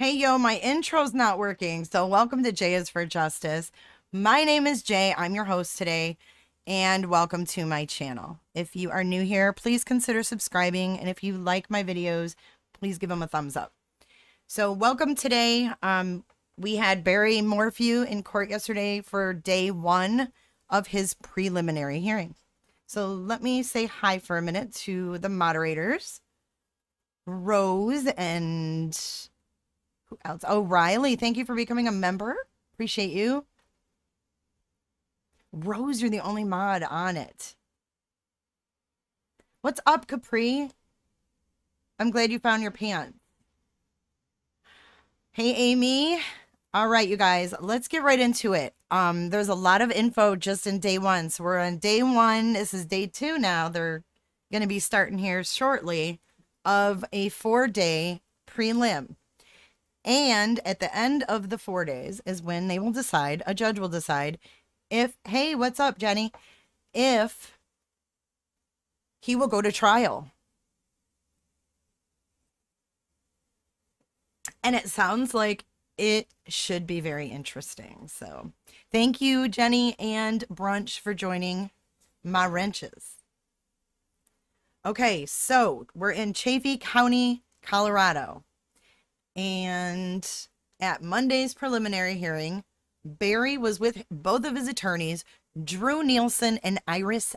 Hey, yo, my intro's not working. So, welcome to Jay is for Justice. My name is Jay. I'm your host today, and welcome to my channel. If you are new here, please consider subscribing. And if you like my videos, please give them a thumbs up. So, welcome today. Um, we had Barry Morphew in court yesterday for day one of his preliminary hearing. So, let me say hi for a minute to the moderators Rose and who else? Oh, Riley, thank you for becoming a member. Appreciate you. Rose, you're the only mod on it. What's up, Capri? I'm glad you found your pants. Hey, Amy. All right, you guys, let's get right into it. Um, there's a lot of info just in day one. So we're on day one. This is day two now. They're going to be starting here shortly of a four day prelim. And at the end of the four days is when they will decide, a judge will decide if, hey, what's up, Jenny? If he will go to trial. And it sounds like it should be very interesting. So thank you, Jenny and Brunch, for joining my wrenches. Okay, so we're in Chaffee County, Colorado. And at Monday's preliminary hearing, Barry was with both of his attorneys, Dru Nielsen and Iris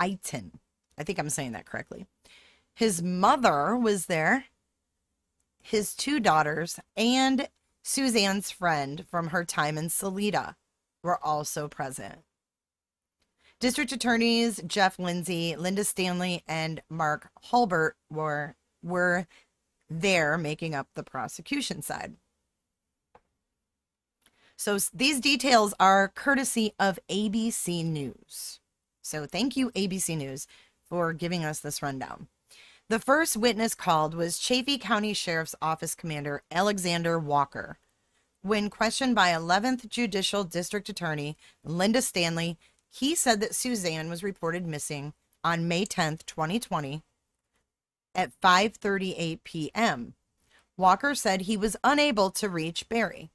Eytan. I think I'm saying that correctly. His mother was there, his two daughters, and Suzanne's friend from her time in Salida were also present. District attorneys Jeff Lindsay, Linda Stanley, and Mark Hurlbert were were there making up the prosecution side. So these details are courtesy of ABC News. So thank you, ABC News, for giving us this rundown. The first witness called was Chaffee County Sheriff's Office Commander Alexander Walker. When questioned by 11th Judicial District Attorney Linda Stanley, he said that Suzanne was reported missing on May 10th, 2020 at 5:38 p.m. Walker said he was unable to reach Barry.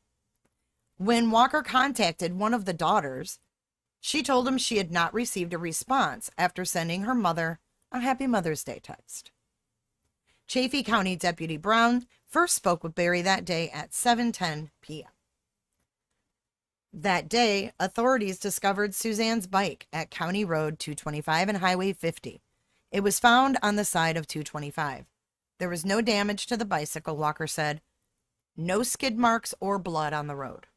When Walker contacted one of the daughters, she told him she had not received a response after sending her mother a happy Mother's Day text. Chaffee County Deputy Brown first spoke with Barry that day at 7:10 p.m. That day, authorities discovered Suzanne's bike at County Road 225 and Highway 50. It was found on the side of 225. There was no damage to the bicycle, Walker said. No skid marks or blood on the road.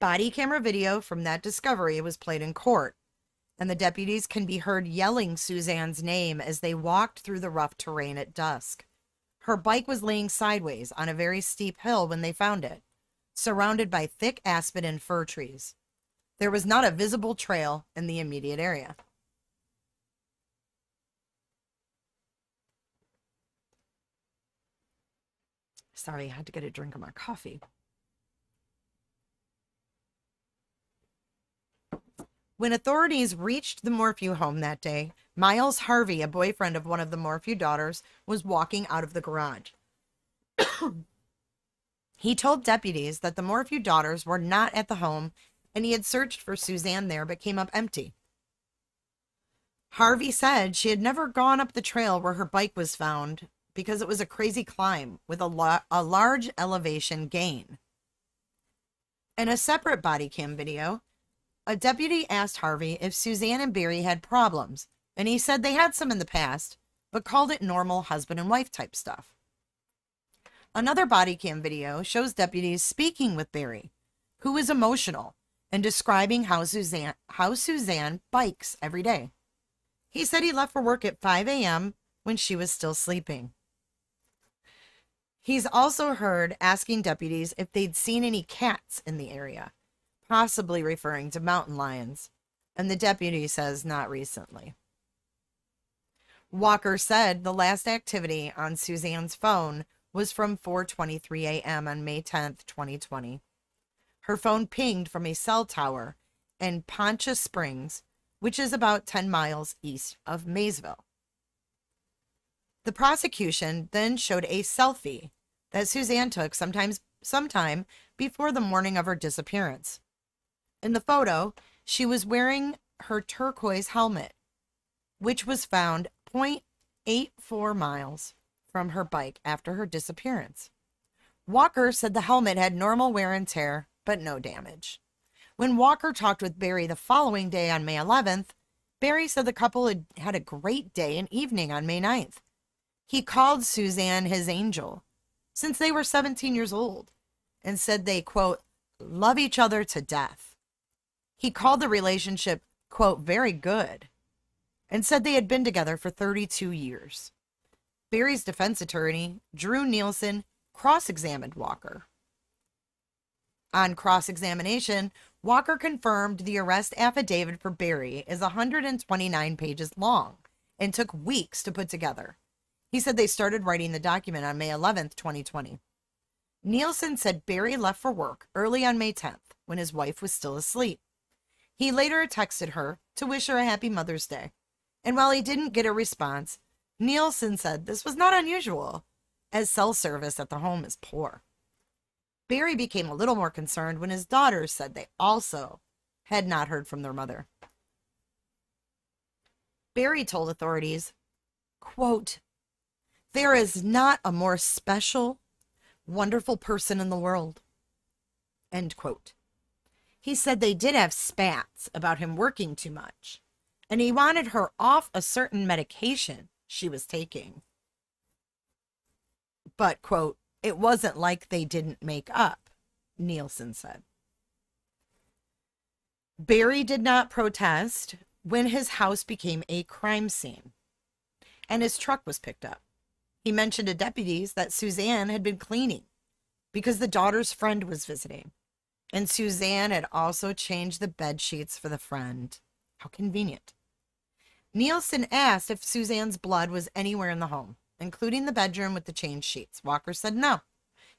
Body camera video from that discovery was played in court, and the deputies can be heard yelling Suzanne's name as they walked through the rough terrain at dusk. Her bike was laying sideways on a very steep hill when they found it, surrounded by thick aspen and fir trees. There was not a visible trail in the immediate area. Sorry, I had to get a drink of my coffee. When authorities reached the Morphew home that day, Miles Harvey, a boyfriend of one of the Morphew daughters, was walking out of the garage. he told deputies that the Morphew daughters were not at the home and he had searched for Suzanne there but came up empty. Harvey said she had never gone up the trail where her bike was found because it was a crazy climb with a, a large elevation gain. In a separate body cam video, a deputy asked Harvey if Suzanne and Barry had problems, and he said they had some in the past, but called it normal husband and wife type stuff. Another body cam video shows deputies speaking with Barry, who is emotional and describing how Suzanne how Suzanne bikes every day. He said he left for work at 5 a.m. when she was still sleeping. He's also heard asking deputies if they'd seen any cats in the area, possibly referring to mountain lions, and the deputy says not recently. Walker said the last activity on Suzanne's phone was from 4:23 a.m. on May 10th, 2020. Her phone pinged from a cell tower in Poncha Springs, which is about 10 miles east of Maysville. The prosecution then showed a selfie that Suzanne took sometimes sometime before the morning of her disappearance. In the photo, she was wearing her turquoise helmet, which was found 0.84 miles from her bike after her disappearance. Walker said the helmet had normal wear and tear, but no damage. When Walker talked with Barry the following day on May 11th, Barry said the couple had had a great day and evening on May 9th. He called Suzanne his angel since they were 17 years old and said they, quote, love each other to death. He called the relationship, quote, very good and said they had been together for 32 years. Barry's defense attorney, Dru Nielsen, cross examined Walker. On cross examination, Walker confirmed the arrest affidavit for Barry is 129 pages long and took weeks to put together. He said they started writing the document on May 11, 2020. Nielsen said Barry left for work early on May 10th when his wife was still asleep. He later texted her to wish her a happy Mother's Day. And while he didn't get a response, Nielsen said this was not unusual as cell service at the home is poor. Barry became a little more concerned when his daughters said they also had not heard from their mother. Barry told authorities, quote, There is not a more special, wonderful person in the world. End quote. He said they did have spats about him working too much, and he wanted her off a certain medication she was taking. But, quote, it wasn't like they didn't make up, Nielsen said. Barry did not protest when his house became a crime scene and his truck was picked up. He mentioned to deputies that Suzanne had been cleaning because the daughter's friend was visiting. And Suzanne had also changed the bed sheets for the friend. How convenient. Nielsen asked if Suzanne's blood was anywhere in the home including the bedroom with the changed sheets. Walker said no.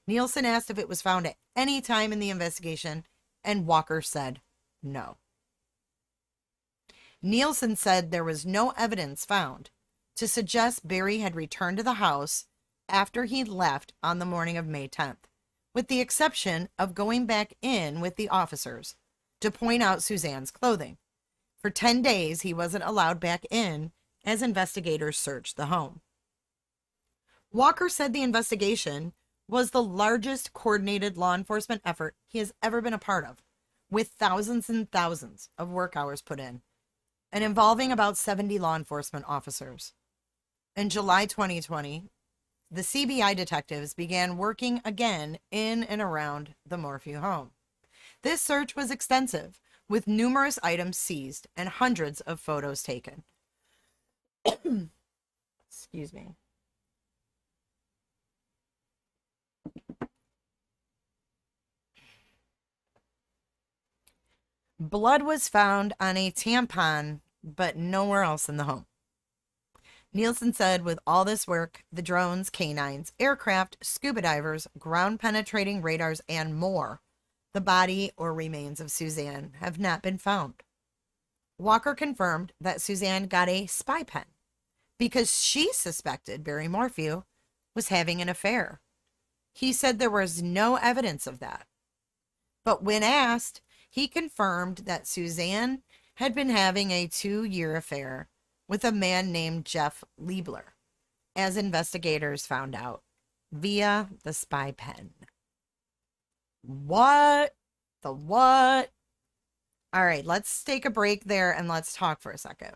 Nielsen asked if it was found at any time in the investigation, and Walker said no. Nielsen said there was no evidence found to suggest Barry had returned to the house after he left on the morning of May 10th, with the exception of going back in with the officers to point out Suzanne's clothing. For 10 days, he wasn't allowed back in as investigators searched the home. Walker said the investigation was the largest coordinated law enforcement effort he has ever been a part of, with thousands and thousands of work hours put in, and involving about 70 law enforcement officers. In July 2020, the CBI detectives began working again in and around the Morphew home. This search was extensive, with numerous items seized and hundreds of photos taken. Excuse me. Blood was found on a tampon, but nowhere else in the home. Nielsen said with all this work, the drones, canines, aircraft, scuba divers, ground penetrating radars, and more, the body or remains of Suzanne have not been found. Walker confirmed that Suzanne got a spy pen because she suspected Barry Morphew was having an affair. He said there was no evidence of that. But when asked, he confirmed that Suzanne had been having a two year affair with a man named Jeff Libler, as investigators found out via the spy pen. What? The what? All right, let's take a break there and let's talk for a second.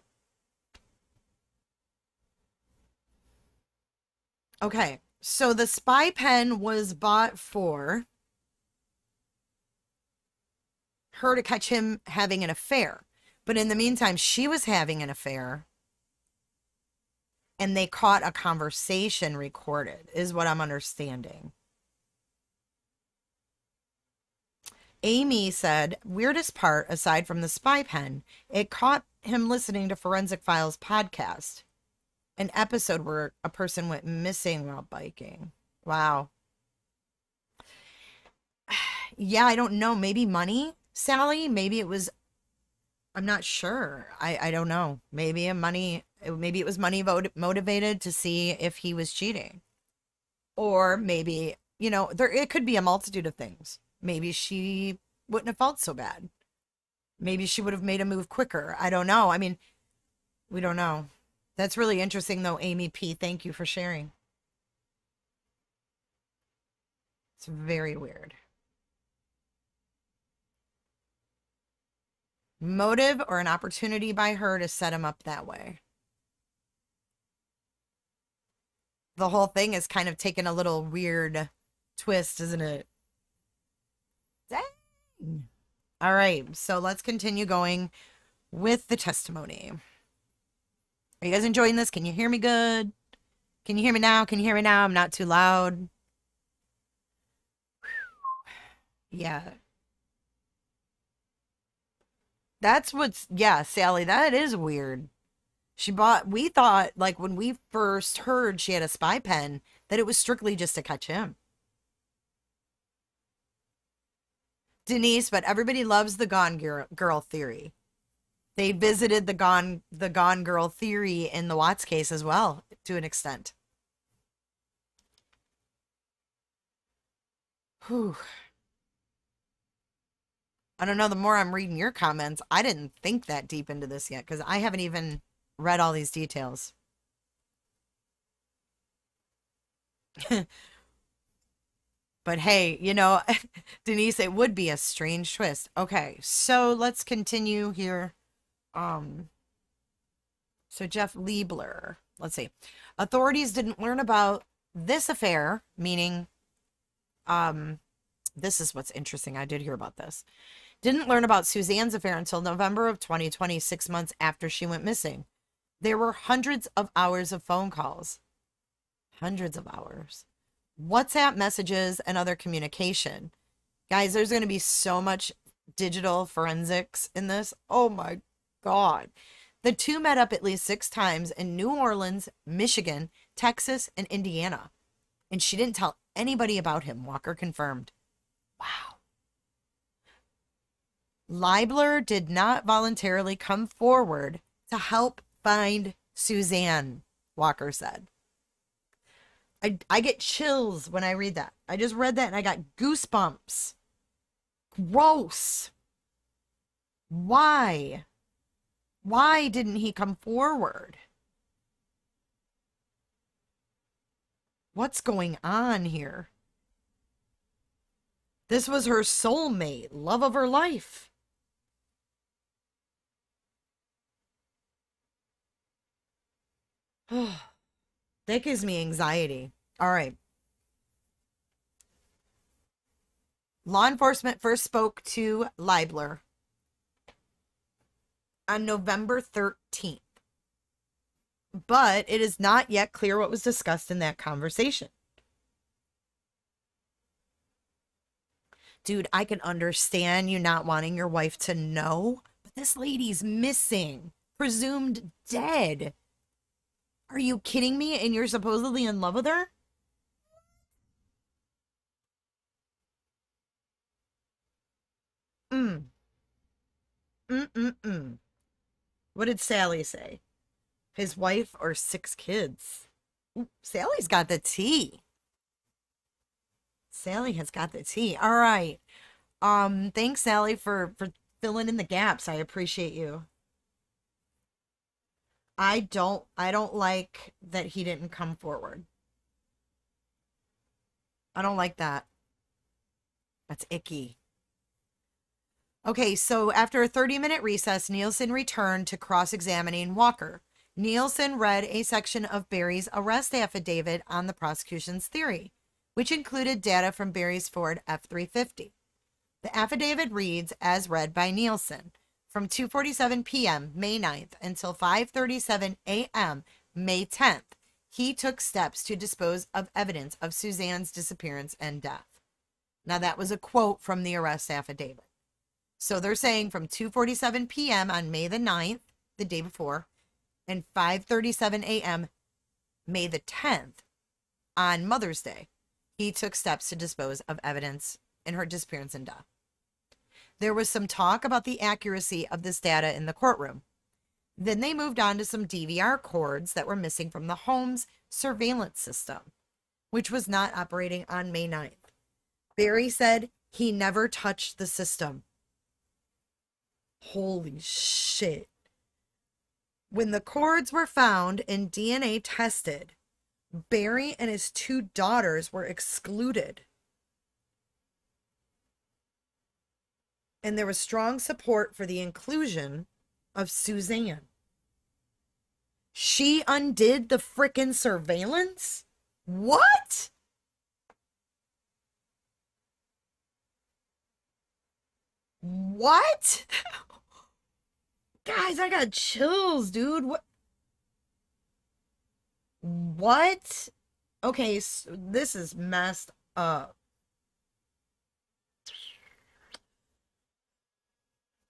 Okay, so the spy pen was bought for her to catch him having an affair. But in the meantime, she was having an affair and they caught a conversation recorded, is what I'm understanding. Amy said, weirdest part, aside from the spy pen, it caught him listening to Forensic Files podcast, an episode where a person went missing while biking. Wow. Yeah, I don't know. Maybe money. Sally. Maybe it was, I'm not sure. I, I don't know. Maybe a money Maybe it was money motivated to see if he was cheating. Or maybe, you know, there it could be a multitude of things. Maybe she wouldn't have felt so bad. Maybe she would have made a move quicker. I don't know. I mean, we don't know. That's really interesting though, Amy P. Thank you for sharing. It's very weird. Motive or an opportunity by her to set him up that way. The whole thing is kind of taken a little weird twist, isn't it? Dang. All right, so let's continue going with the testimony. Are you guys enjoying this? Can you hear me good? Can you hear me now? Can you hear me now? I'm not too loud. Yeah. That's what's, yeah, Sally, that is weird. She bought, we thought, like, when we first heard she had a spy pen, that it was strictly just to catch him. Denise, but everybody loves the Gone Girl, girl theory. They visited the Gone the Gone Girl theory in the Watts case as well, to an extent. Whew. I don't know. The more I'm reading your comments, I didn't think that deep into this yet because I haven't even read all these details. But hey, you know, Denise, it would be a strange twist. Okay, so let's continue here. Um, so Jeff Libler, let's see. Authorities didn't learn about this affair, meaning, um, this is what's interesting. I did hear about this. Didn't learn about Suzanne's affair until November of 2020, six months after she went missing. There were hundreds of hours of phone calls. Hundreds of hours WhatsApp messages and other communication. Guys, there's going to be so much digital forensics in this. Oh my God. The two met up at least six times in New Orleans, Michigan, Texas, and Indiana. And she didn't tell anybody about him, Walker confirmed. Wow. Libler did not voluntarily come forward to help find Suzanne, Walker said. I, I get chills when I read that. I just read that and I got goosebumps. Gross. Why? Why didn't he come forward? What's going on here? This was her soulmate, love of her life. That gives me anxiety. All right. Law enforcement first spoke to Libler on November 13th, but it is not yet clear what was discussed in that conversation. Dude, I can understand you not wanting your wife to know, but this lady's missing, presumed dead. Are you kidding me? And you're supposedly in love with her? Mm. Mm-mm-mm. What did Sally say? His wife or six kids? Ooh, Sally's got the tea. Sally has got the tea. All right. Um, thanks, Sally, for for filling in the gaps. I appreciate you. I don't I don't like that he didn't come forward. I don't like that. That's icky. Okay, so after a 30 minute recess, Nielsen returned to cross examining Walker. Nielsen read a section of Barry's arrest affidavit on the prosecution's theory, which included data from Barry's Ford F 350. The affidavit reads as read by Nielsen from 2:47 p.m. May 9th until 5:37 a.m. May 10th, he took steps to dispose of evidence of Suzanne's disappearance and death. Now that was a quote from the arrest affidavit. So they're saying from 2:47 p.m. on May the 9th, the day before, and 5:37 a.m. May the 10th on Mother's Day, he took steps to dispose of evidence in her disappearance and death. There was some talk about the accuracy of this data in the courtroom. Then they moved on to some DVR cords that were missing from the home's surveillance system, which was not operating on May 9th. Barry said he never touched the system. Holy shit. When the cords were found and DNA tested, Barry and his two daughters were excluded. And there was strong support for the inclusion of Suzanne. She undid the frickin' surveillance? What? What? Guys, I got chills, dude. What? What? Okay, so this is messed up.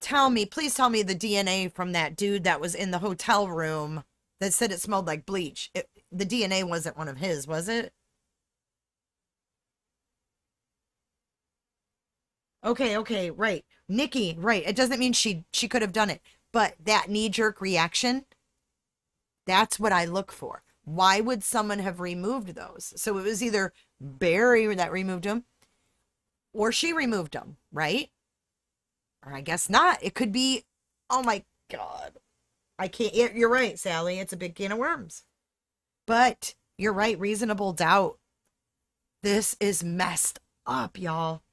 Tell me, please tell me the DNA from that dude that was in the hotel room that said it smelled like bleach. It, the DNA wasn't one of his, was it? Okay, okay, right. Nikki, right. It doesn't mean she she could have done it, but that knee jerk reaction, that's what I look for. Why would someone have removed those? So it was either Barry that removed them or she removed them, right? Or I guess not. It could be, oh my God. I can't, you're right, Sally. It's a big can of worms. But you're right, reasonable doubt. This is messed up, y'all.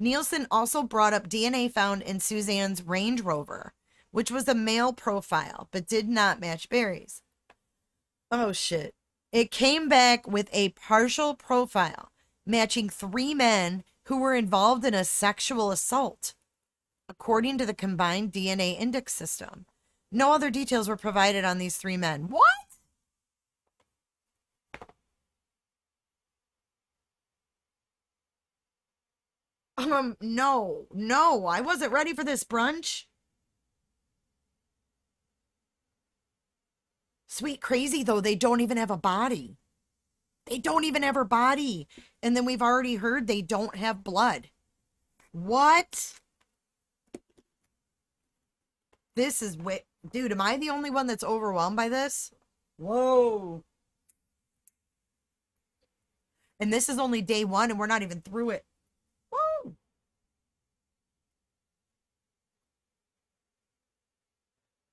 Nielsen also brought up DNA found in Suzanne's Range Rover, which was a male profile but did not match Barry's. Oh shit. It came back with a partial profile matching three men who were involved in a sexual assault, according to the combined DNA index system. No other details were provided on these three men. What? Um, no, no, I wasn't ready for this brunch. Sweet crazy though, they don't even have a body. They don't even have a body. And then we've already heard they don't have blood. What? This is way dude, am I the only one that's overwhelmed by this? Whoa. And this is only day one and we're not even through it. Whoa.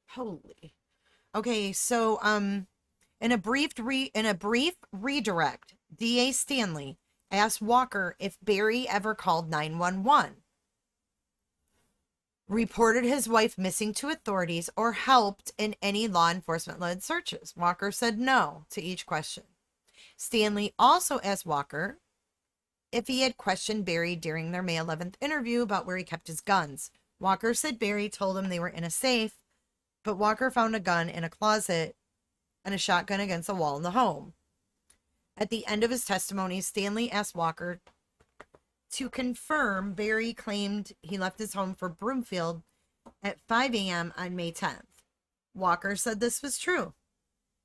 Holy. Okay, so um in a brief re- in a brief redirect, DA Stanley asked Walker if Barry ever called 911, reported his wife missing to authorities, or helped in any law enforcement led searches. Walker said no to each question. Stanley also asked Walker if he had questioned Barry during their May 11th interview about where he kept his guns. Walker said Barry told him they were in a safe but Walker found a gun in a closet and a shotgun against the wall in the home. At the end of his testimony, Stanley asked Walker to confirm Barry claimed he left his home for Broomfield at 5 a.m. on May 10th. Walker said this was true.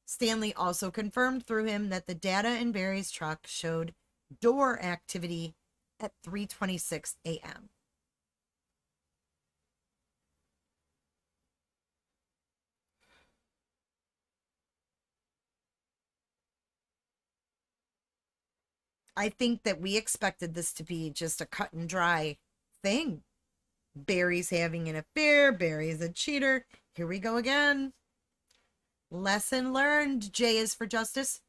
Stanley also confirmed through him that the data in Barry's truck showed door activity at 3:26 a.m. I think that we expected this to be just a cut and dry thing. Barry's having an affair. Barry's a cheater. Here we go again. Lesson learned. J is for justice.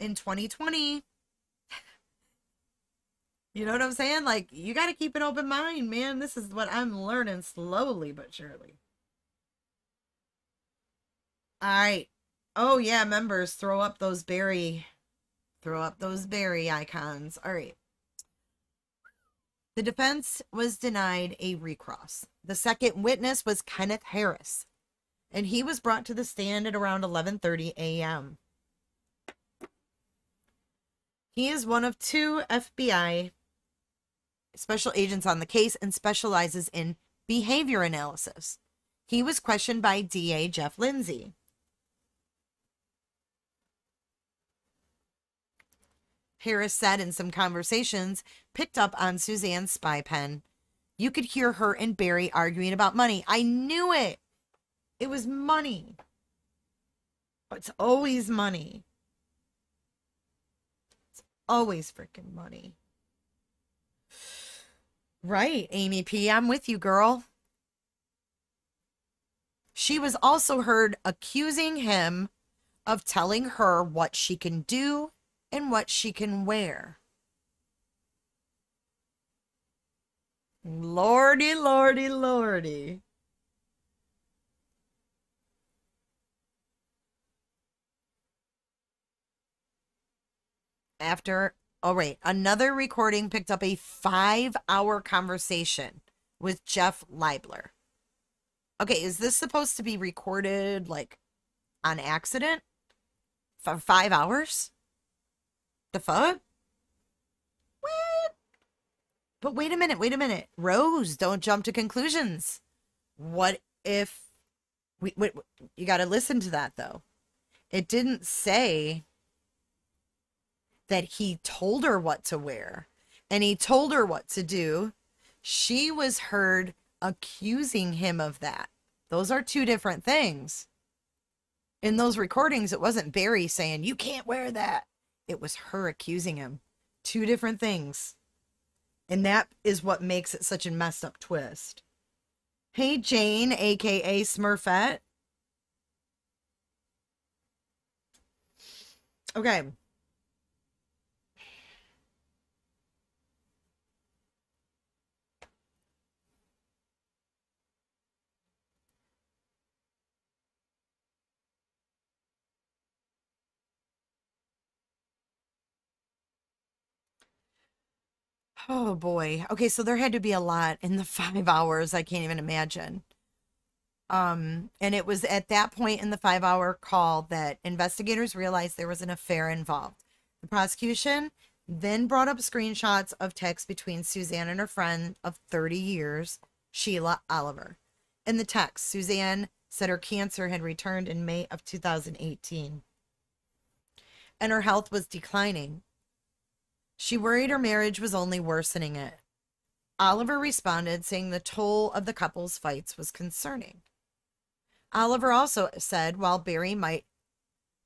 In 2020. You know what I'm saying? Like, you got to keep an open mind, man. This is what I'm learning slowly but surely. All right. Oh, yeah, members, throw up those Barry Throw up those Barry icons. All right. The defense was denied a recross. The second witness was Kenneth Harris, and he was brought to the stand at around 11:30 a.m. He is one of two FBI special agents on the case and specializes in behavior analysis. He was questioned by DA Jeff Lindsay. Harris said in some conversations, picked up on Suzanne's spy pen you could hear her and Barry arguing about money. I knew it. It was money. It's always money. It's always freaking money. Right, Amy P. I'm with you, girl. She was also heard accusing him of telling her what she can do and what she can wear. Lordy, lordy, lordy. After, oh, wait, another recording picked up a five hour conversation with Jeff Libler. Okay, is this supposed to be recorded like on accident for five hours? The fuck? What? But wait a minute, wait a minute. Rose, don't jump to conclusions. What if we, wait, you got to listen to that though. It didn't say that he told her what to wear and he told her what to do. She was heard accusing him of that. Those are two different things. In those recordings, it wasn't Barry saying, You can't wear that. It was her accusing him. Two different things. And that is what makes it such a messed up twist. Hey, Jane, aka Smurfette. Okay. Oh boy. Okay, so there had to be a lot in the five hours. I can't even imagine. Um, and it was at that point in the five hour call that investigators realized there was an affair involved. The prosecution then brought up screenshots of texts between Suzanne and her friend of 30 years, Sheila Oliver. In the text, Suzanne said her cancer had returned in May of 2018 and her health was declining. She worried her marriage was only worsening it. Oliver responded, saying the toll of the couple's fights was concerning. Oliver also said while Barry might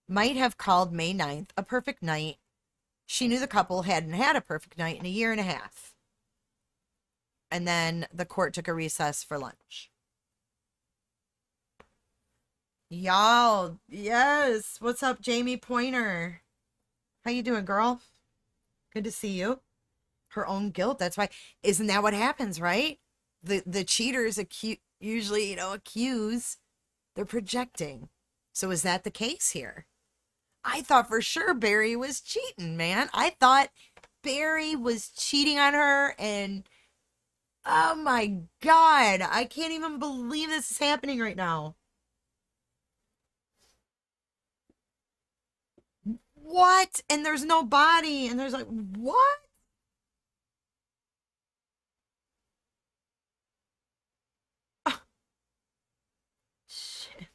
might have called May 9th a perfect night, she knew the couple hadn't had a perfect night in a year and a half. And then the court took a recess for lunch. Y'all, yes. What's up, Jamie Pointer? How you doing, girl? Good to see you. Her own guilt. That's why. Isn't that what happens, right? The the cheaters acu- usually, you know, accuse. They're projecting. So is that the case here? I thought for sure Barry was cheating, man. I thought Barry was cheating on her and oh my god, I can't even believe this is happening right now. What? And there's no body. And there's like, what? shit.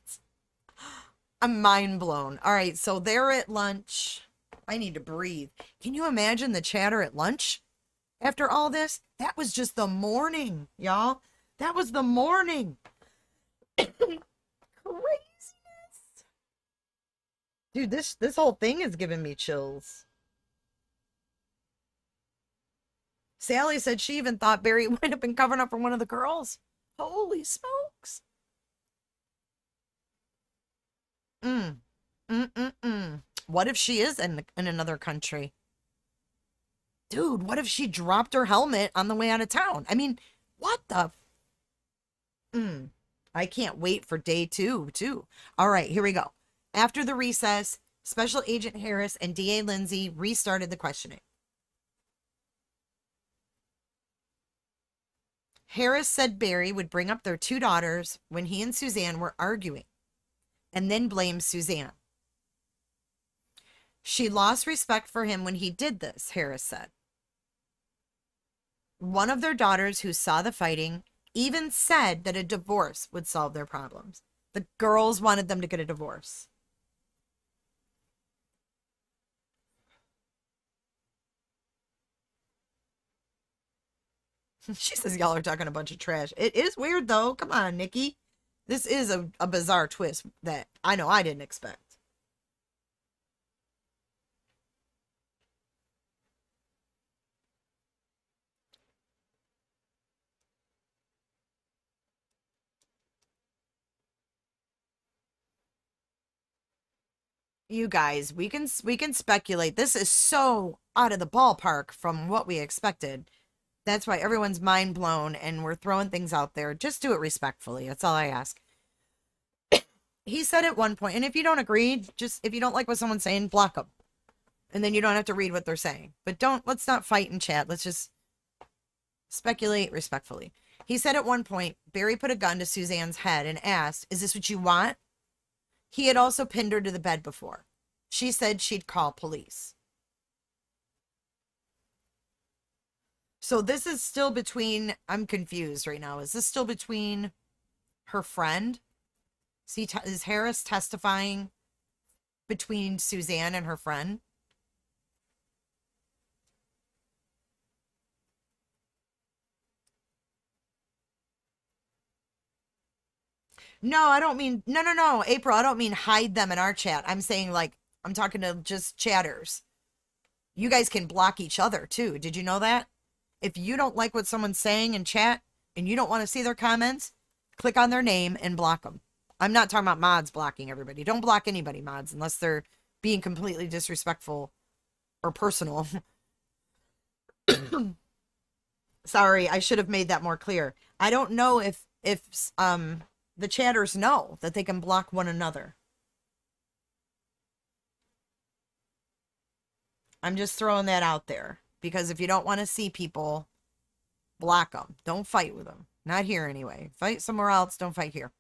I'm mind blown. All right, so they're at lunch. I need to breathe. Can you imagine the chatter at lunch after all this? That was just the morning, y'all. That was the morning. Crazy. Dude, this this whole thing is giving me chills. Sally said she even thought Barry might have been covering up for one of the girls. Holy smokes. Mm. Mm-mm-mm. What if she is in, in another country? Dude, what if she dropped her helmet on the way out of town? I mean, what the? Mm. I can't wait for day two, too. All right, here we go. After the recess, Special Agent Harris and DA Lindsay restarted the questioning. Harris said Barry would bring up their two daughters when he and Suzanne were arguing and then blamed Suzanne. She lost respect for him when he did this, Harris said. One of their daughters who saw the fighting even said that a divorce would solve their problems. The girls wanted them to get a divorce. she says y'all are talking a bunch of trash. It is weird though. Come on, Nikki. This is a, a bizarre twist that I know I didn't expect. you guys we can we can speculate this is so out of the ballpark from what we expected that's why everyone's mind blown and we're throwing things out there. Just do it respectfully. That's all i ask. He said at one point and if you don't agree just if you don't like what someone's saying block them and then you don't have to read what they're saying. But don't let's not fight and chat. Let's just speculate respectfully. He said at one point barry put a gun to suzanne's head and asked is this what you want? He had also pinned her to the bed before. She said she'd call police. So this is still between, I'm confused right now. Is this still between her friend? See, is Harris testifying between Suzanne and her friend? No, I don't mean no no no, April, I don't mean hide them in our chat. I'm saying like I'm talking to just chatters. You guys can block each other too. Did you know that? If you don't like what someone's saying in chat and you don't want to see their comments, click on their name and block them. I'm not talking about mods blocking everybody. Don't block anybody, mods, unless they're being completely disrespectful or personal. Sorry, I should have made that more clear. I don't know if if um the chatters know that they can block one another. I'm just throwing that out there because if you don't want to see people, block them. Don't fight with them. Not here anyway. Fight somewhere else. Don't fight here.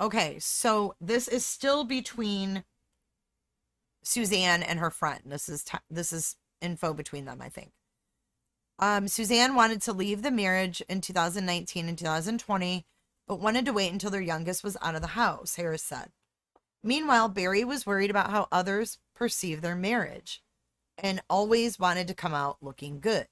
Okay, so this is still between Suzanne and her friend. This is this is info between them, I think. Um, Suzanne wanted to leave the marriage in 2019 and 2020, but wanted to wait until their youngest was out of the house, Harris said. Meanwhile, Barry was worried about how others perceive their marriage and always wanted to come out looking good.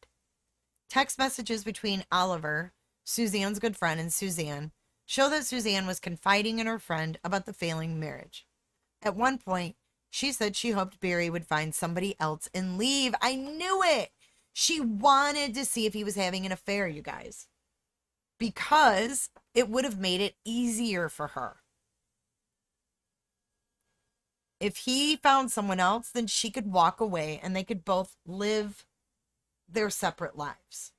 Text messages between Oliver, Suzanne's good friend, and Suzanne show that Suzanne was confiding in her friend about the failing marriage. At one point, she said she hoped Barry would find somebody else and leave. I knew it. She wanted to see if he was having an affair, you guys, because it would have made it easier for her. If he found someone else, then she could walk away and they could both live their separate lives.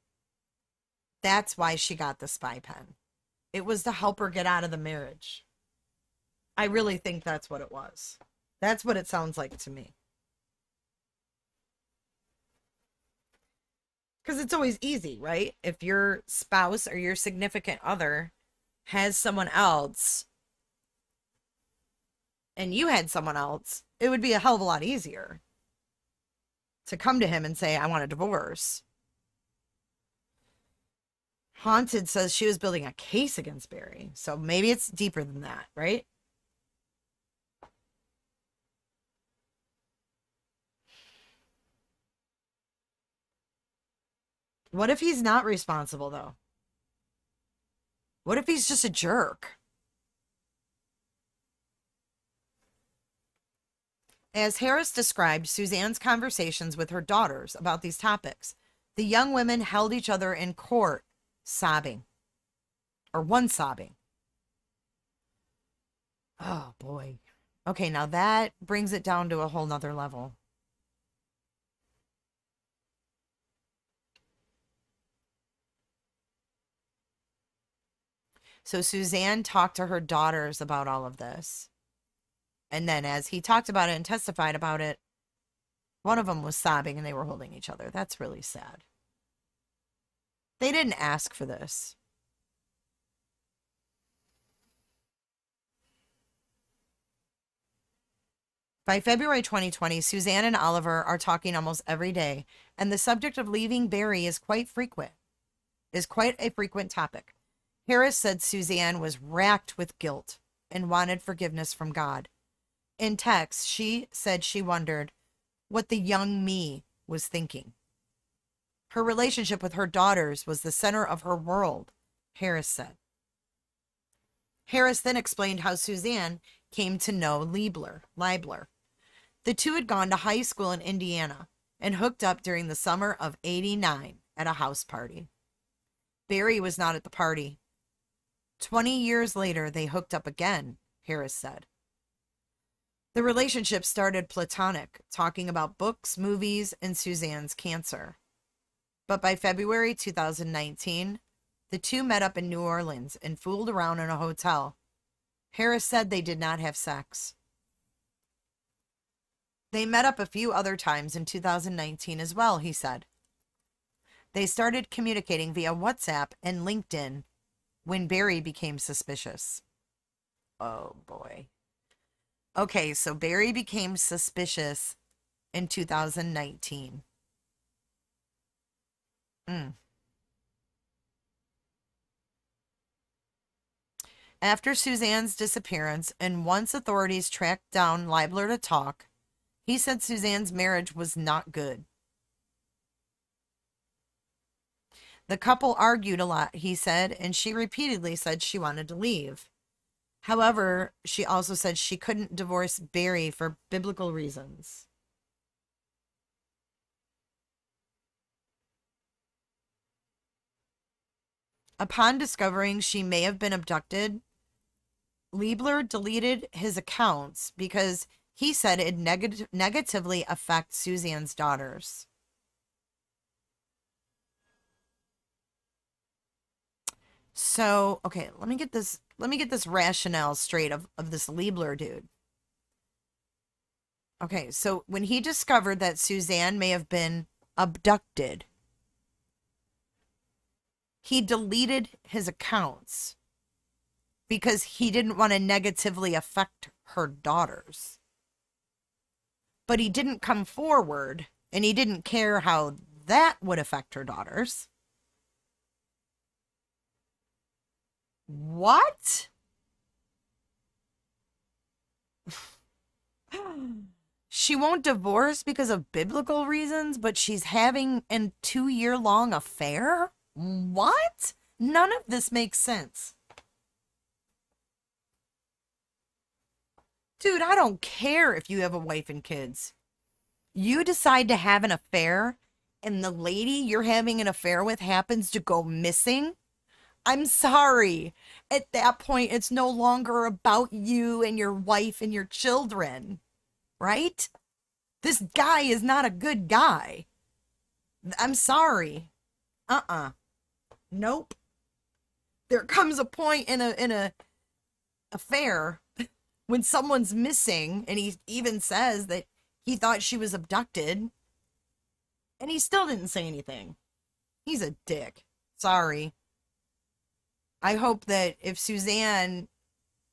That's why she got the spy pen. It was to help her get out of the marriage. I really think that's what it was. That's what it sounds like to me. because it's always easy, right? If your spouse or your significant other has someone else and you had someone else, it would be a hell of a lot easier to come to him and say, I want a divorce. Haunted says she was building a case against Barry. So maybe it's deeper than that, right? What if he's not responsible, though? What if he's just a jerk? As Harris described Suzanne's conversations with her daughters about these topics, the young women held each other in court, sobbing, or one sobbing. Oh boy. Okay, now that brings it down to a whole nother level. So Suzanne talked to her daughters about all of this. And then as he talked about it and testified about it, one of them was sobbing and they were holding each other. That's really sad. They didn't ask for this. By February 2020, Suzanne and Oliver are talking almost every day, and the subject of leaving Barry is quite frequent. Is quite a frequent topic. Harris said Suzanne was racked with guilt and wanted forgiveness from God. In text, she said she wondered what the young me was thinking. Her relationship with her daughters was the center of her world, Harris said. Harris then explained how Suzanne came to know Libler. Libler. The two had gone to high school in Indiana and hooked up during the summer of 89 at a house party. Barry was not at the party. Twenty years later, they hooked up again, Harris said. The relationship started platonic, talking about books, movies, and Suzanne's cancer. But by February 2019, the two met up in New Orleans and fooled around in a hotel. Harris said they did not have sex. They met up a few other times in 2019 as well, he said. They started communicating via WhatsApp and LinkedIn when Barry became suspicious. Oh boy. Okay, so Barry became suspicious in 2019. Mm. After Suzanne's disappearance, and once authorities tracked down Libler to talk, he said Suzanne's marriage was not good. The couple argued a lot, he said, and she repeatedly said she wanted to leave. However, she also said she couldn't divorce Barry for biblical reasons. Upon discovering she may have been abducted, Libler deleted his accounts because he said it neg- negatively affect Suzanne's daughters. So, okay, let me get this let me get this rationale straight of, of this Libler dude. Okay, so when he discovered that Suzanne may have been abducted, he deleted his accounts because he didn't want to negatively affect her daughters. But he didn't come forward and he didn't care how that would affect her daughters. What? she won't divorce because of biblical reasons, but she's having a two year long affair? What? None of this makes sense. Dude, I don't care if you have a wife and kids. You decide to have an affair, and the lady you're having an affair with happens to go missing I'm sorry. At that point, it's no longer about you and your wife and your children, right? This guy is not a good guy. I'm sorry. Uh uh-uh. uh Nope. There comes a point in a in a affair when someone's missing and he even says that he thought she was abducted and he still didn't say anything. He's a dick. Sorry. I hope that if Suzanne,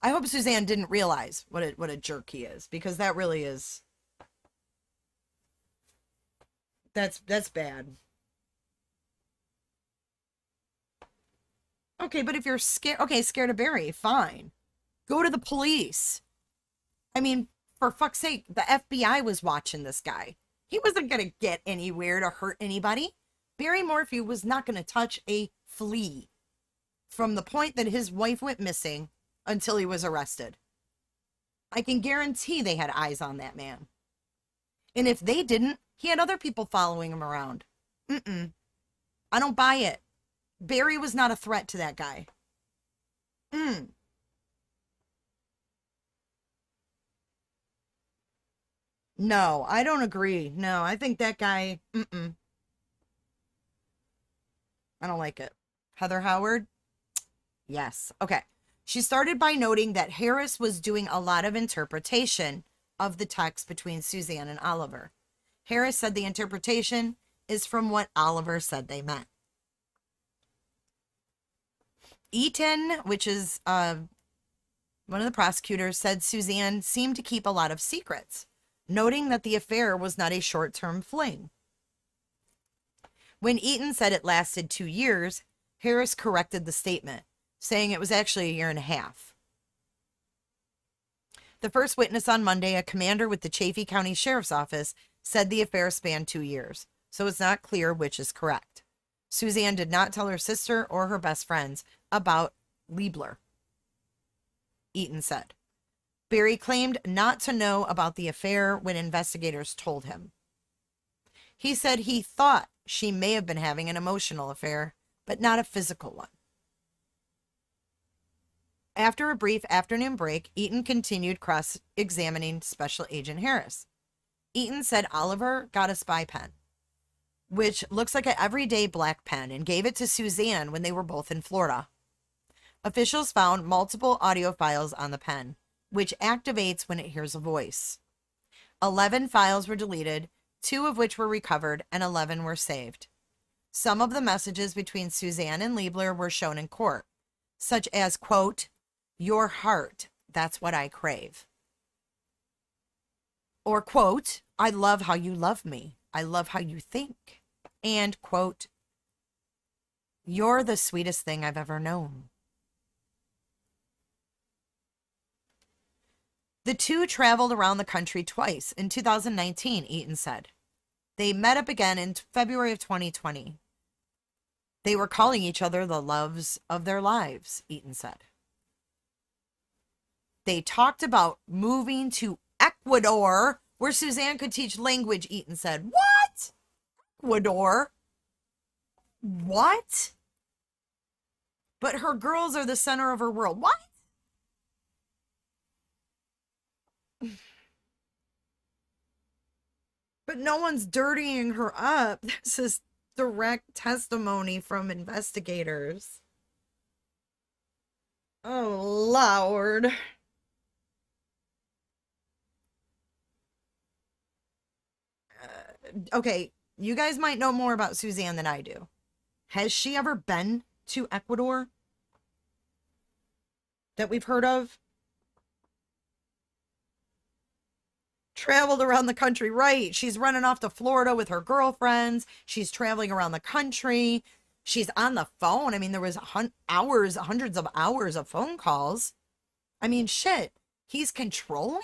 I hope Suzanne didn't realize what a what a jerk he is because that really is. That's that's bad. Okay, but if you're scared, okay, scared of Barry, fine. Go to the police. I mean, for fuck's sake, the FBI was watching this guy. He wasn't going to get anywhere to hurt anybody. Barry Morphew was not going to touch a flea from the point that his wife went missing until he was arrested. I can guarantee they had eyes on that man. And if they didn't, he had other people following him around. Mm-mm. I don't buy it. Barry was not a threat to that guy. Mm. No, I don't agree. No, I think that guy, mm-mm. I don't like it. Heather Howard, Yes. Okay. She started by noting that Harris was doing a lot of interpretation of the text between Suzanne and Oliver. Harris said the interpretation is from what Oliver said they meant. Eytan, which is uh, one of the prosecutors, said Suzanne seemed to keep a lot of secrets, noting that the affair was not a short term fling. When Eytan said it lasted two years, Harris corrected the statement saying it was actually a year and a half. The first witness on Monday, a commander with the Chaffee County Sheriff's Office, said the affair spanned two years. so it's not clear which is correct. Suzanne did not tell her sister or her best friends about Libler. Eytan said. Barry claimed not to know about the affair when investigators told him. He said he thought she may have been having an emotional affair, but not a physical one. After a brief afternoon break, Eytan continued cross examining Special Agent Harris. Eytan said Oliver got a spy pen, which looks like an everyday black pen, and gave it to Suzanne when they were both in Florida. Officials found multiple audio files on the pen, which activates when it hears a voice. 11 files were deleted, two of which were recovered, and 11 were saved. Some of the messages between Suzanne and Libler were shown in court, such as, quote, your heart, that's what I crave. Or, quote, I love how you love me. I love how you think. And, quote, you're the sweetest thing I've ever known. The two traveled around the country twice in 2019, Eytan said. They met up again in February of 2020. They were calling each other the loves of their lives, Eytan said. They talked about moving to Ecuador, where Suzanne could teach language, Eytan said. What? Ecuador? What? But her girls are the center of her world. What? But no one's dirtying her up. This is direct testimony from investigators. Oh, Lord. Uh, okay, you guys might know more about Suzanne than I do. Has she ever been to Ecuador? That we've heard of? traveled around the country. Right. She's running off to Florida with her girlfriends. She's traveling around the country. She's on the phone. I mean, there was hun- hours, hundreds of hours of phone calls. I mean, shit. He's controlling?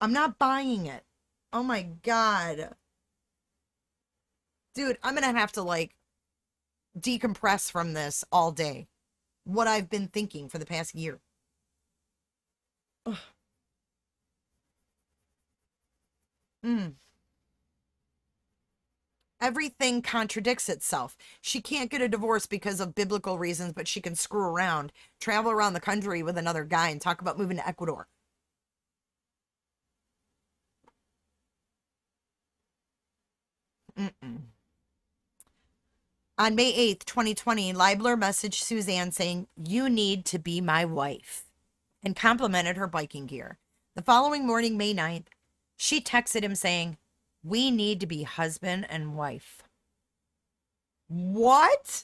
I'm not buying it. Oh my god. Dude, I'm going to have to like decompress from this all day. What I've been thinking for the past year. Mm. Everything contradicts itself. She can't get a divorce because of biblical reasons, but she can screw around, travel around the country with another guy, and talk about moving to Ecuador. Mm-mm. On May 8th, 2020, Libler messaged Suzanne saying, You need to be my wife, and complimented her biking gear. The following morning, May 9th, she texted him saying, We need to be husband and wife. What?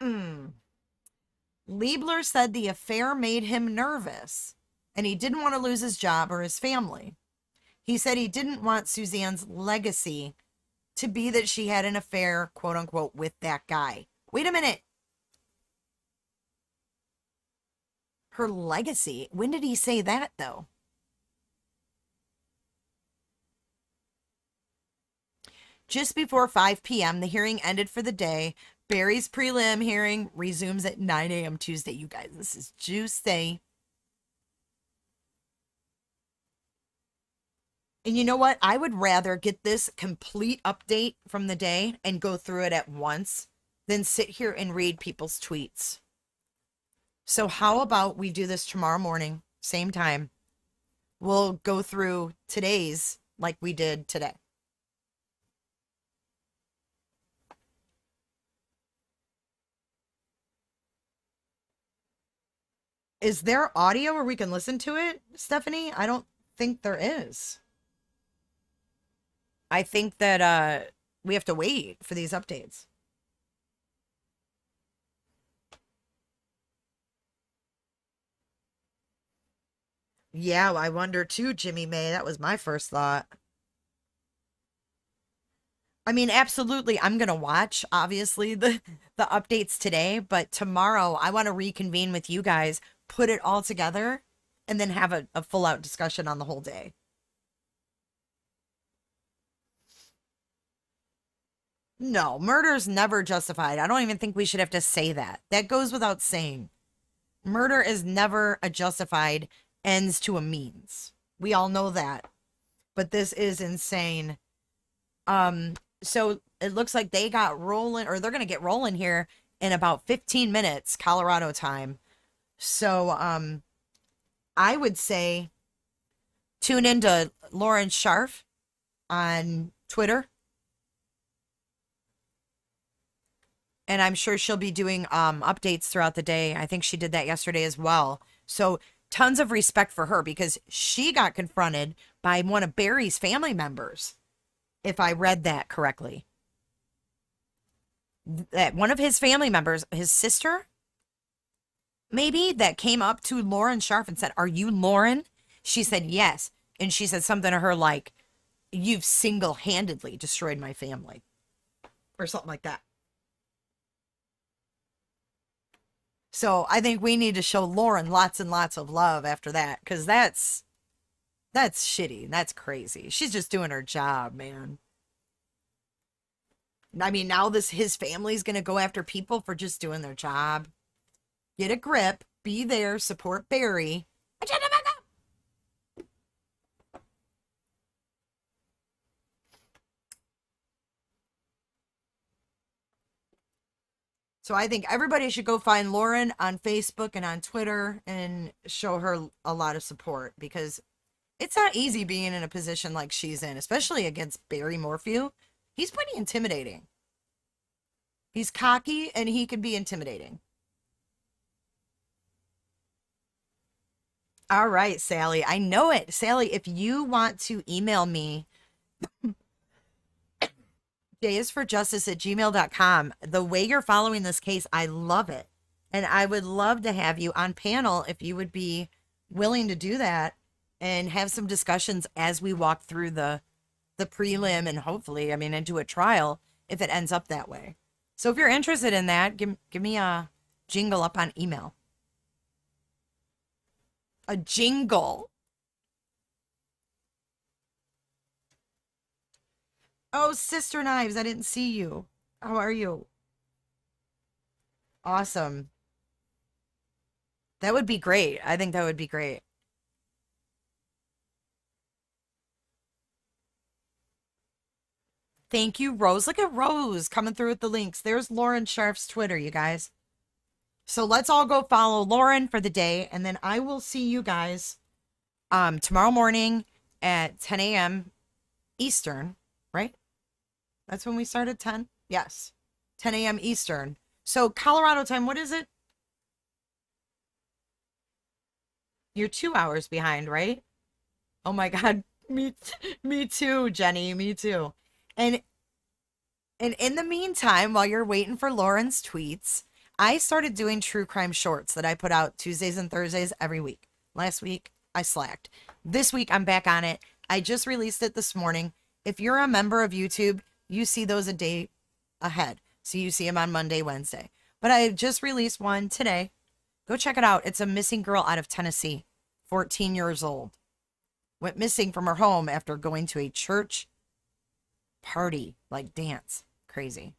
Hmm. Libler said the affair made him nervous and he didn't want to lose his job or his family. He said he didn't want Suzanne's legacy to be that she had an affair, quote unquote, with that guy. Wait a minute. her legacy. When did he say that, though? Just before 5 p.m., the hearing ended for the day. Barry's prelim hearing resumes at 9 a.m. Tuesday. You guys, this is juicy. And you know what? I would rather get this complete update from the day and go through it at once than sit here and read people's tweets. So, how about we do this tomorrow morning, same time? We'll go through today's like we did today. Is there audio where we can listen to it, Stephanie? I don't think there is. I think that uh, we have to wait for these updates. Yeah, I wonder too, Jimmy May. That was my first thought. I mean, absolutely. I'm gonna watch obviously the the updates today, but tomorrow I want to reconvene with you guys, put it all together, and then have a, a full out discussion on the whole day. No, murder is never justified. I don't even think we should have to say that. That goes without saying. Murder is never a justified ends to a means. We all know that. But this is insane. Um so it looks like they got rolling or they're going to get rolling here in about 15 minutes Colorado time. So um I would say tune into Lauren Scharf on Twitter and I'm sure she'll be doing um, updates throughout the day. I think she did that yesterday as well. So tons of respect for her because she got confronted by one of Barry's family members, if I read that correctly. That one of his family members, his sister, maybe, that came up to Lauren Scharf and said, Are you Lauren? She said, Yes. And she said something to her like, You've single handedly destroyed my family, or something like that. So I think we need to show Lauren lots and lots of love after that because that's that's shitty. That's crazy. She's just doing her job, man. I mean, now this his family's gonna go after people for just doing their job. Get a grip. Be there. Support Barry. So I think everybody should go find Lauren on Facebook and on Twitter and show her a lot of support because it's not easy being in a position like she's in, especially against Barry Morphew. He's pretty intimidating. He's cocky and he can be intimidating. All right, Sally. I know it. Sally, if you want to email me J is for justice at gmail.com. The way you're following this case, I love it. And I would love to have you on panel if you would be willing to do that and have some discussions as we walk through the the prelim and hopefully, I mean, into a trial if it ends up that way. So if you're interested in that, give, give me a jingle up on email. A jingle. Oh, Sister Knives, I didn't see you. How are you? Awesome. That would be great. I think that would be great. Thank you, Rose. Look at Rose coming through with the links. There's Lauren Scharf's Twitter, you guys. So let's all go follow Lauren for the day, and then I will see you guys um tomorrow morning at 10 a.m. Eastern, right? That's when we started 10? Yes. 10 a.m. Eastern. So Colorado time, what is it? You're two hours behind, right? Oh my God. Me, me too, Jenny. Me too. And and in the meantime, while you're waiting for Lauren's tweets, I started doing true crime shorts that I put out Tuesdays and Thursdays every week. Last week, I slacked. This week, I'm back on it. I just released it this morning. If you're a member of YouTube, you see those a day ahead. So you see them on Monday, Wednesday. But I just released one today. Go check it out. It's a missing girl out of Tennessee, 14 years old. Went missing from her home after going to a church party, like dance. Crazy.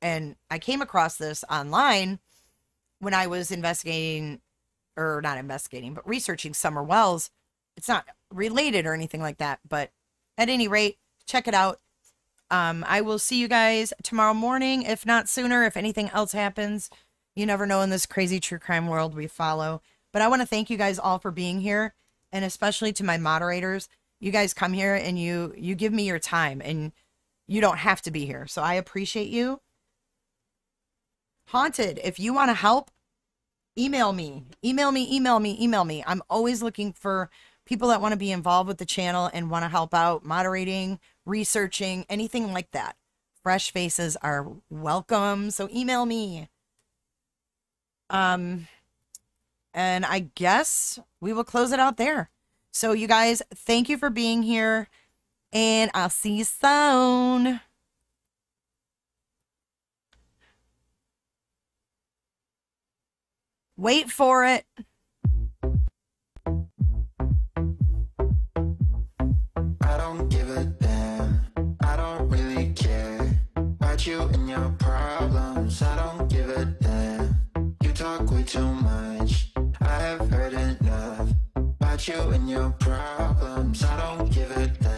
And I came across this online when I was investigating, or not investigating, but researching Summer Wells. It's not related or anything like that, but at any rate, check it out. Um, I will see you guys tomorrow morning, if not sooner, if anything else happens. You never know in this crazy true crime world we follow. But I want to thank you guys all for being here, and especially to my moderators. You guys come here and you you give me your time, and you don't have to be here. So I appreciate you. Haunted, if you want to help, email me, email me, email me, email me. I'm always looking for people that want to be involved with the channel and want to help out moderating, researching, anything like that. Fresh faces are welcome. So email me. Um, and I guess we will close it out there. So, you guys, thank you for being here, and I'll see you soon. Wait for it. Your problems. I don't give a damn. You talk way too much. I have heard enough about you and your problems. I don't give a damn.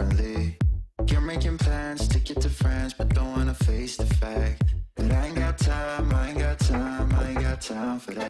differently. You're making plans to get to friends, but don't wanna face the fact that I ain't got time, I ain't got time, I ain't got time for that.